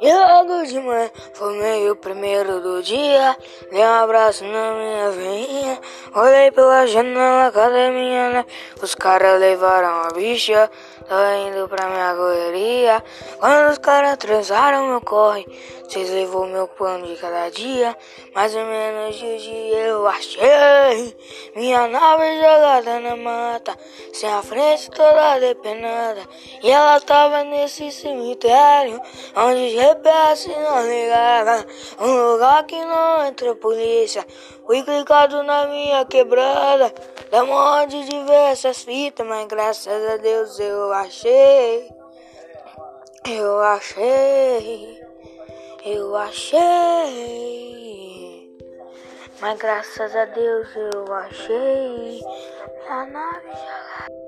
E logo de manhã, foi meio primeiro do dia. Dei um abraço na minha veinha. Olhei pela janela, cadê minha né? Os caras levaram a bicha. Tô indo pra minha correria. Quando os caras transaram meu corre, vocês levou meu pão de cada dia. Mais ou menos de dia eu achei. Minha nave jogada na mata. Sem a frente toda depenada. E ela tava nesse cemitério. Onde GPS não ligava, um lugar que não entra polícia. Fui clicado na minha quebrada, de ver essas fitas, mas graças a Deus eu achei. Eu achei, eu achei. Mas graças a Deus eu achei. Minha nave jogada.